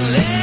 late.